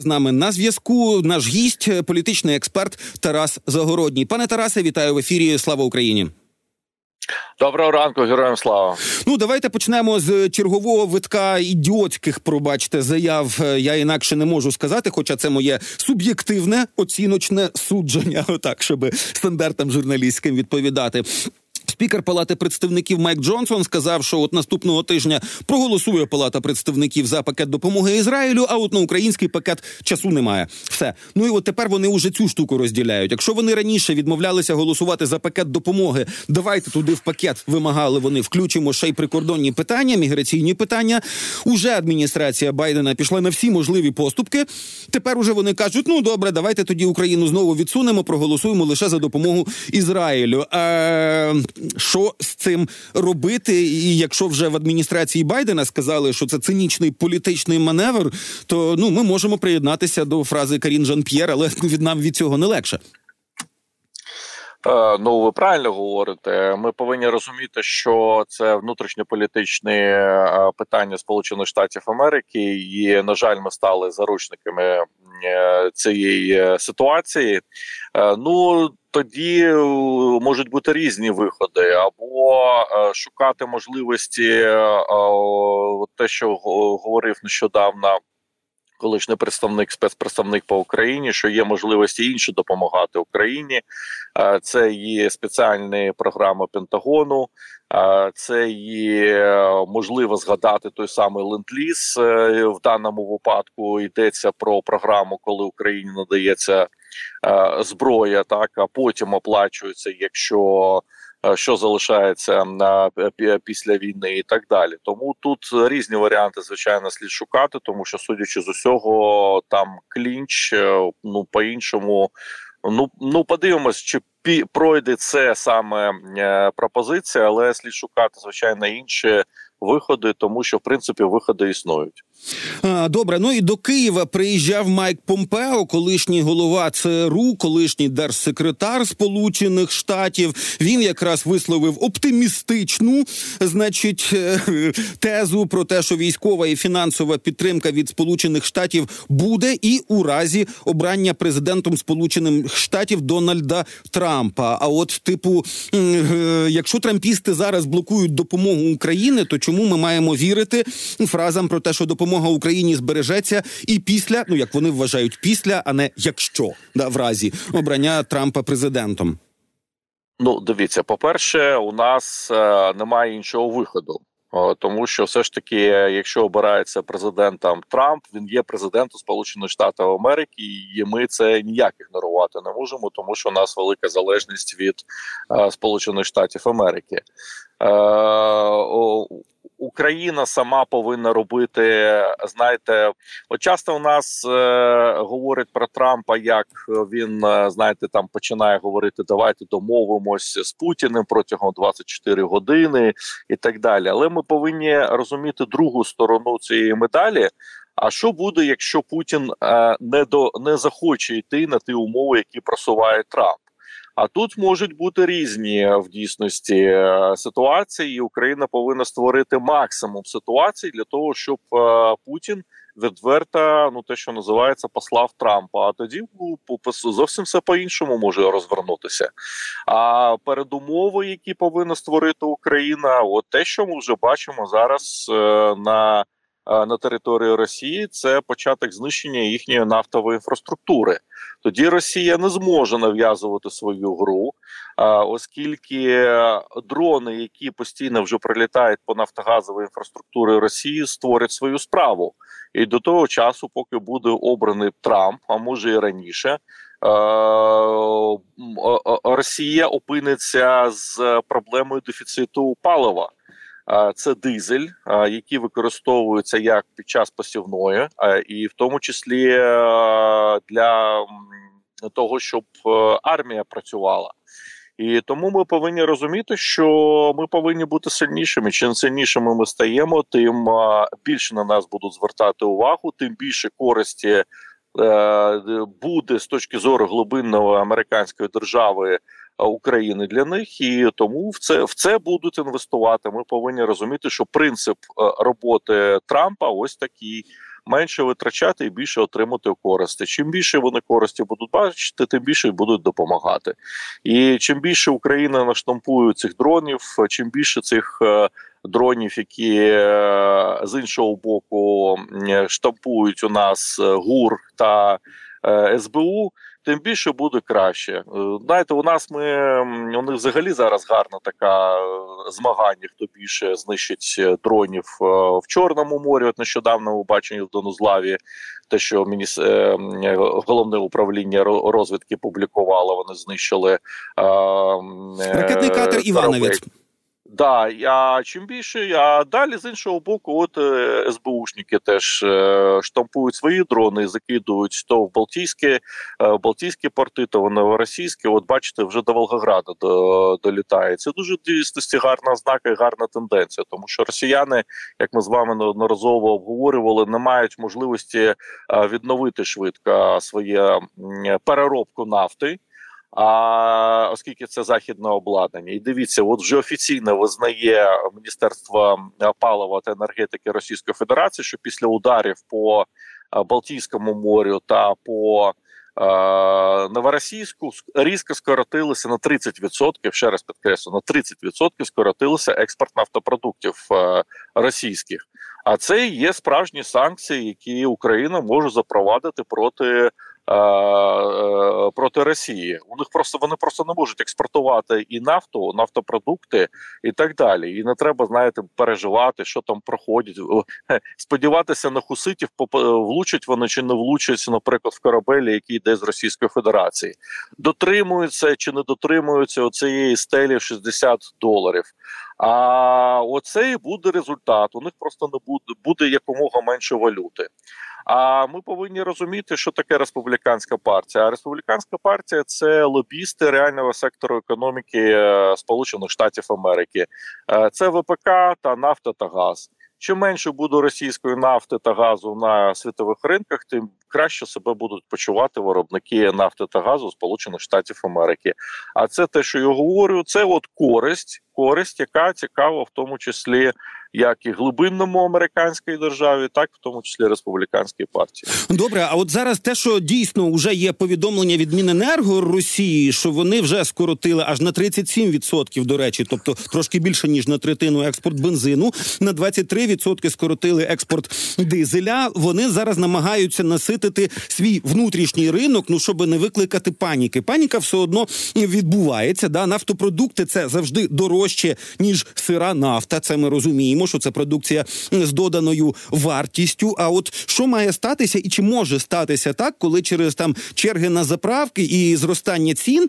З нами на зв'язку наш гість, політичний експерт Тарас Загородній. Пане Тарасе, вітаю в ефірі. Слава Україні. Доброго ранку, героям слава. Ну давайте почнемо з чергового витка ідіотських, пробачте, заяв. Я інакше не можу сказати, хоча це моє суб'єктивне оціночне судження, отак, щоб стандартам журналістським відповідати. Спікер Палати представників Майк Джонсон сказав, що от наступного тижня проголосує Палата представників за пакет допомоги Ізраїлю. А от на український пакет часу немає. Все ну і от тепер вони уже цю штуку розділяють. Якщо вони раніше відмовлялися голосувати за пакет допомоги, давайте туди в пакет вимагали. Вони включимо ще й прикордонні питання, міграційні питання. Уже адміністрація Байдена пішла на всі можливі поступки. Тепер уже вони кажуть: ну добре, давайте тоді Україну знову відсунемо, проголосуємо лише за допомогу Ізраїлю. Е- що з цим робити? І якщо вже в адміністрації Байдена сказали, що це цинічний політичний маневр, то ну ми можемо приєднатися до фрази Карін Жан П'єр, але від нам від цього не легше. Е, ну, ви правильно говорите. Ми повинні розуміти, що це внутрішньополітичне е, питання Сполучених Штатів Америки, і на жаль, ми стали заручниками е, цієї ситуації. Ну тоді можуть бути різні виходи, або шукати можливості, те, що говорив нещодавно колишній представник спецпредставник по Україні, що є можливості інші допомагати Україні. Це є спеціальні програми Пентагону. Це є можливо згадати той самий ленд-ліз. Е, в даному випадку йдеться про програму, коли Україні надається зброя, так а потім оплачується, якщо Е, що залишається на після війни, і так далі. Тому тут різні варіанти, звичайно, слід шукати, тому що, судячи з усього, там клінч, е, ну по іншому. Ну ну подивимось, чи пі пройде це саме е, пропозиція, але слід шукати звичайно інші виходи, тому що в принципі виходи існують. Добре, ну і до Києва приїжджав Майк Помпео, колишній голова ЦРУ, колишній держсекретар Сполучених Штатів. Він якраз висловив оптимістичну, значить, е, тезу про те, що військова і фінансова підтримка від Сполучених Штатів буде і у разі обрання президентом Сполучених Штатів Дональда Трампа. А от, типу, е, якщо трампісти зараз блокують допомогу України, то чому ми маємо вірити фразам про те, що допомога допомога Україні збережеться і після, ну як вони вважають, після, а не якщо да, в разі обрання Трампа президентом. Ну, дивіться, по перше, у нас е, немає іншого виходу. Тому що все ж таки, якщо обирається президентом Трамп, він є президентом Сполучених Штатів Америки, і ми це ніяк ігнорувати не можемо, тому що у нас велика залежність від е, Сполучених Штатів Америки. Україна сама повинна робити. Знаєте, от часто у нас е, говорять про Трампа, як він е, знаєте, там починає говорити: давайте домовимося з Путіним протягом 24 години і так далі. Але ми повинні розуміти другу сторону цієї медалі. А що буде, якщо Путін е, не до не захоче йти на ті умови, які просуває Трамп? А тут можуть бути різні в дійсності е, ситуації. і Україна повинна створити максимум ситуацій для того, щоб е, Путін відверто, ну те, що називається, послав Трампа. А тоді зовсім все по іншому може розвернутися. А передумови, які повинна створити Україна, от те, що ми вже бачимо зараз е, на на території Росії це початок знищення їхньої нафтової інфраструктури. Тоді Росія не зможе нав'язувати свою гру, оскільки дрони, які постійно вже прилітають по нафтогазовій інфраструктурі Росії, створять свою справу. І до того часу, поки буде обраний Трамп, а може і раніше. Росія опиниться з проблемою дефіциту палива це дизель, який використовується як під час посівної, і в тому числі для того, щоб е, армія працювала. І тому ми повинні розуміти, що ми повинні бути сильнішими. Чим сильнішими ми стаємо, тим більше на нас будуть звертати увагу, тим більше користі е, буде з точки зору глибинної американської держави України для них, і тому в це в це будуть інвестувати. Ми повинні розуміти, що принцип е, роботи Трампа ось такий. менше витрачати і більше отримати користі. Чим більше вони користі будуть бачити, тим більше будуть допомагати. І чим більше Україна наштампує цих дронів, чим більше цих е, дронів, які е, з іншого боку штампують у нас е, ГУР та СБУ тим більше буде краще. Е, знаєте, у нас ми у них взагалі зараз гарна така е, змагання, хто більше знищить е, дронів в Чорному морі. От нещодавно у баченні в Донузлаві, те, що мініс... головне управління розвідки публікувало, вони знищили ракетний катер Івановець. Да, а чим більше, а далі з іншого боку, от е, СБУшники теж е, штампують свої дрони закидують то в Балтійські, е, Балтійські порти, то в новоросійські. От бачите, вже до Волгограда до, долітає. Це дуже дійсності гарна ознака і гарна тенденція, тому що росіяни, як ми з вами неодноразово обговорювали, не мають можливості відновити швидко своє переробку нафти. А оскільки це західне обладнання, і дивіться, от вже офіційно визнає Міністерство палива та енергетики Російської Федерації, що після ударів по Балтійському морю та по Новоросійську різко скоротилися на 30%, Ще раз підкреслю, на 30% скоротилися експорт нафтопродуктів російських. А це є справжні санкції, які Україна може запровадити проти Е, е, проти Росії. У них просто вони просто не можуть експортувати і нафту, нафтопродукти і так далі. І не треба знаєте переживати, що там проходять. Сподіватися на хуситів, влучать вони чи не влучать, наприклад, в корабелі, який йде з Російської Федерації, дотримуються чи не дотримуються оцієї стелі 60 доларів. А оце і буде результат. У них просто не буде буде якомога менше валюти. А ми повинні розуміти, що таке республіканська партія. А республіканська партія це лобісти реального сектору економіки е, Сполучених Штатів Америки, е, це ВПК та нафта та газ. Чим менше буде російської нафти та газу на світових ринках, тим краще себе будуть почувати виробники нафти та газу Сполучених Штатів Америки. А це те, що я говорю, це от користь, користь, яка цікава, в тому числі як і глибинному американській державі, так в тому числі республіканській партії. Добре, а от зараз те, що дійсно вже є повідомлення від Міненерго Росії, що вони вже скоротили аж на 37%, до речі, тобто трошки більше ніж на третину експорт бензину, на 23% скоротили експорт дизеля. Вони зараз намагаються наситити свій внутрішній ринок, ну щоб не викликати паніки. Паніка все одно відбувається. Да, нафтопродукти це завжди дорожче ніж сира нафта. Це ми розуміємо, що це продукція з доданою вартістю. А от що має статися, і чи може статися так, коли через там черги на заправки і зростання цін.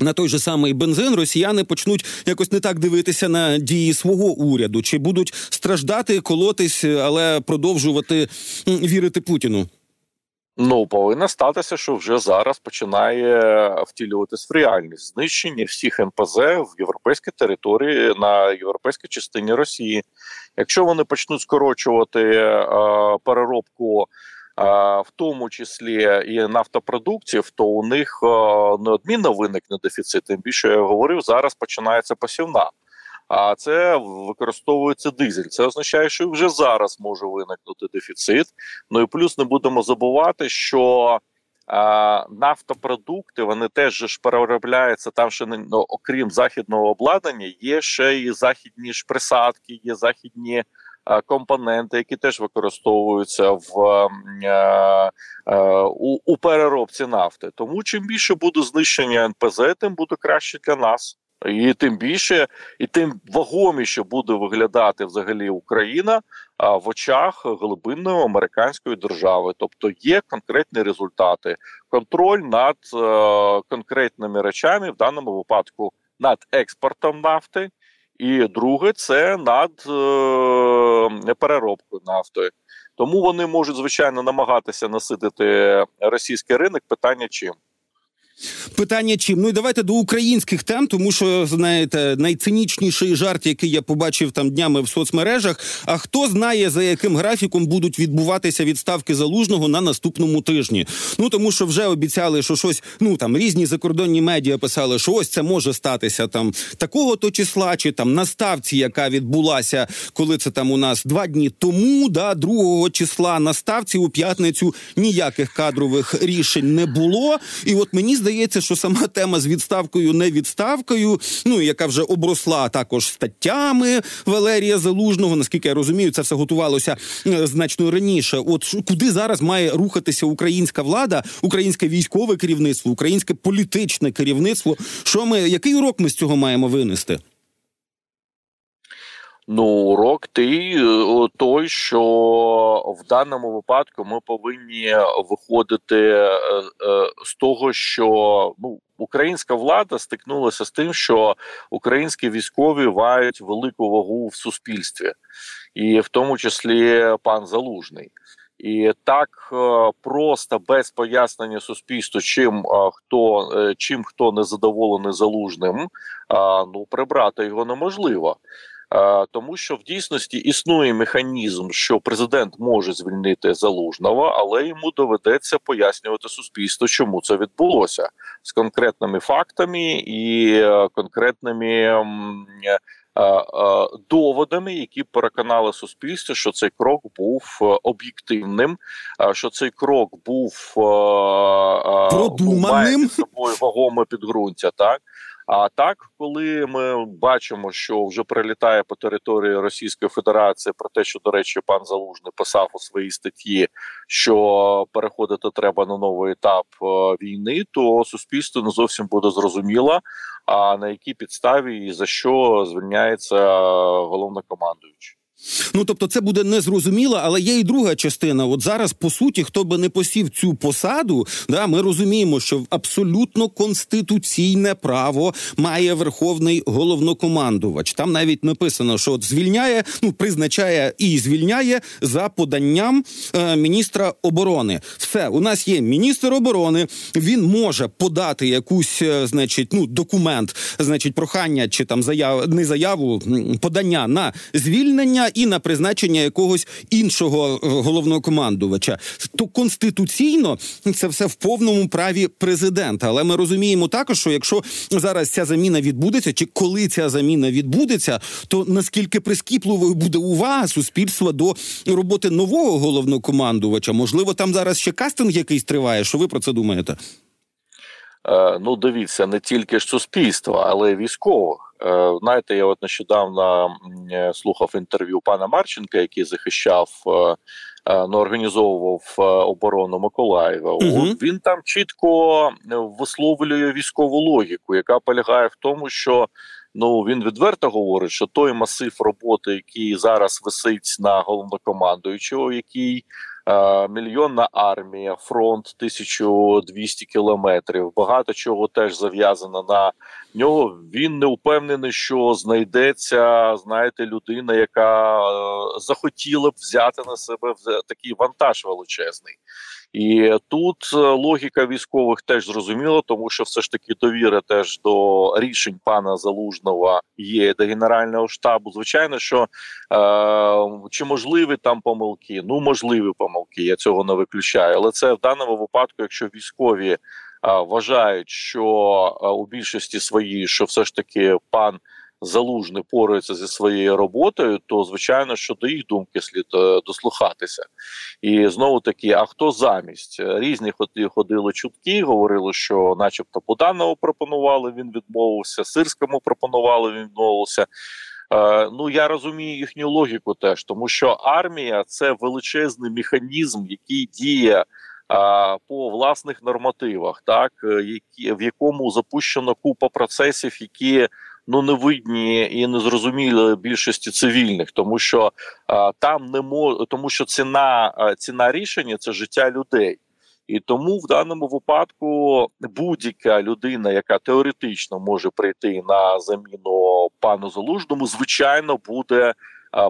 На той же самий бензин росіяни почнуть якось не так дивитися на дії свого уряду, чи будуть страждати, колотись, але продовжувати вірити Путіну. Ну, повинно статися, що вже зараз починає втілюватись в реальність знищення всіх НПЗ в європейській території на європейській частині Росії. Якщо вони почнуть скорочувати е, переробку, е, в тому числі і нафтопродуктів, то у них е, неодмінно виникне дефіцит. Тим більше я говорив, зараз починається посівна а це використовується дизель. Це означає, що вже зараз може виникнути дефіцит. Ну і плюс не будемо забувати, що а, нафтопродукти вони теж ж переробляються там, не ну, окрім західного обладнання, є ще і західні ж присадки, є західні. Компоненти, які теж використовуються в е, е, у, у переробці нафти, тому чим більше буде знищення НПЗ, тим буде краще для нас. І тим більше, і тим вагоміше буде виглядати взагалі Україна в очах глибинної американської держави. Тобто є конкретні результати, контроль над е, конкретними речами, в даному випадку над експортом нафти, і друге це над е, переробкою нафтою. Тому вони можуть звичайно намагатися наситити російський ринок. Питання чим. Питання чим? Ну і давайте до українських тем, тому що знаєте, найцинічніший жарт, який я побачив там днями в соцмережах. А хто знає, за яким графіком будуть відбуватися відставки залужного на наступному тижні? Ну тому що вже обіцяли, що щось ну там різні закордонні медіа писали, що ось це може статися там такого то числа, чи там на ставці, яка відбулася, коли це там у нас два дні тому, да, другого числа на ставці у п'ятницю ніяких кадрових рішень не було. І от мені здається, здається, що сама тема з відставкою, не відставкою, ну яка вже обросла також статтями Валерія Залужного. Наскільки я розумію, це все готувалося е, значно раніше. От куди зараз має рухатися українська влада, українське військове керівництво, українське політичне керівництво? Що ми який урок ми з цього маємо винести? Ну, урок ти е, той, що в даному випадку ми повинні виходити е, е, з того, що ну українська влада стикнулася з тим, що українські військові мають велику вагу в суспільстві, і в тому числі пан Залужний. І так просто без пояснення суспільству, чим хто чим хто не задоволений залужним, ну прибрати його неможливо. Тому що в дійсності існує механізм, що президент може звільнити залужного, але йому доведеться пояснювати суспільству, чому це відбулося з конкретними фактами і е, конкретними е, е, доводами, які переконали суспільство, що цей крок був об'єктивним, що цей крок був продуманим собою вагоме підґрунтя, так. А так, коли ми бачимо, що вже прилітає по території Російської Федерації про те, що до речі, пан Залужний писав у своїй статті, що переходити треба на новий етап е, війни, то суспільство не зовсім буде зрозуміло, а на якій підставі і за що звільняється головнокомандуючий. Ну тобто, це буде незрозуміло, але є і друга частина. От зараз, по суті, хто би не посів цю посаду, да ми розуміємо, що абсолютно конституційне право має верховний головнокомандувач. Там навіть написано, що от звільняє, ну призначає і звільняє за поданням е, міністра оборони. Все у нас є міністр оборони. Він може подати якусь, е, значить, ну документ, значить, прохання чи там заяв не заяву подання на звільнення і на призначення якогось іншого е, головного командувача. То конституційно це все в повному праві президента. Але ми розуміємо також, що якщо зараз ця заміна відбудеться, чи коли ця заміна відбудеться, то наскільки прискіпливою буде увага суспільства до роботи нового головнокомандувача? Можливо, там зараз ще кастинг якийсь триває. Що ви про це думаєте? Е, ну, дивіться, не тільки ж суспільства, але й військових. Е, знаєте, я от нещодавно е, слухав інтерв'ю пана Марченка, який захищав, ну, організовував оборону Миколаєва. Угу. Він там чітко висловлює військову логіку, яка полягає в тому, що ну він відверто говорить, що той масив роботи, який зараз висить на головнокомандуючого, який мільйонна армія, фронт 1200 кілометрів. Багато чого теж зав'язано на нього. Він не впевнений, що знайдеться, знаєте, людина, яка е, захотіла б взяти на себе такий вантаж величезний. І тут е, логіка військових теж зрозуміла, тому що все ж таки довіра теж до рішень пана Залужного є до генерального штабу. Звичайно, що е, чи можливі там помилки? Ну можливі помилки. Я цього не виключаю, але це в даному випадку, якщо військові е, вважають, що е, у більшості своїй, що все ж таки пан залужний порується зі своєю роботою, то звичайно, що до їх думки слід е, дослухатися. І знову таки, а хто замість різні ходили чутки, говорили, що, начебто, Буданова пропонували, він відмовився. Сирському пропонували, він відмовився. Е, ну я розумію їхню логіку, теж тому що армія це величезний механізм, який діє. По власних нормативах, так е, які в якому запущено купа процесів, які ну не видні і незрозумілі більшості цивільних, тому що а, там не мо тому, що ціна ціна рішення це життя людей. І тому в даному випадку будь-яка людина, яка теоретично може прийти на заміну пану залужному, звичайно буде а,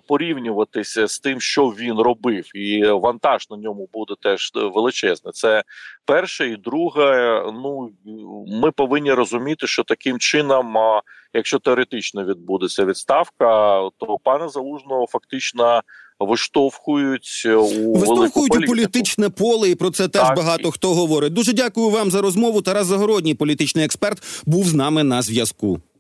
порівнюватися з тим, що він робив, і вантаж на ньому буде теж е, величезний. Це перше, і друге. Ну ми повинні розуміти, що таким чином, якщо теоретично відбудеться відставка, то пана залужного фактично виштовхують у Виштовхують у політичне поле, і про це теж Так. багато хто говорить. Дуже дякую вам за розмову. Тарас Загородній, політичний експерт, був з нами на зв'язку.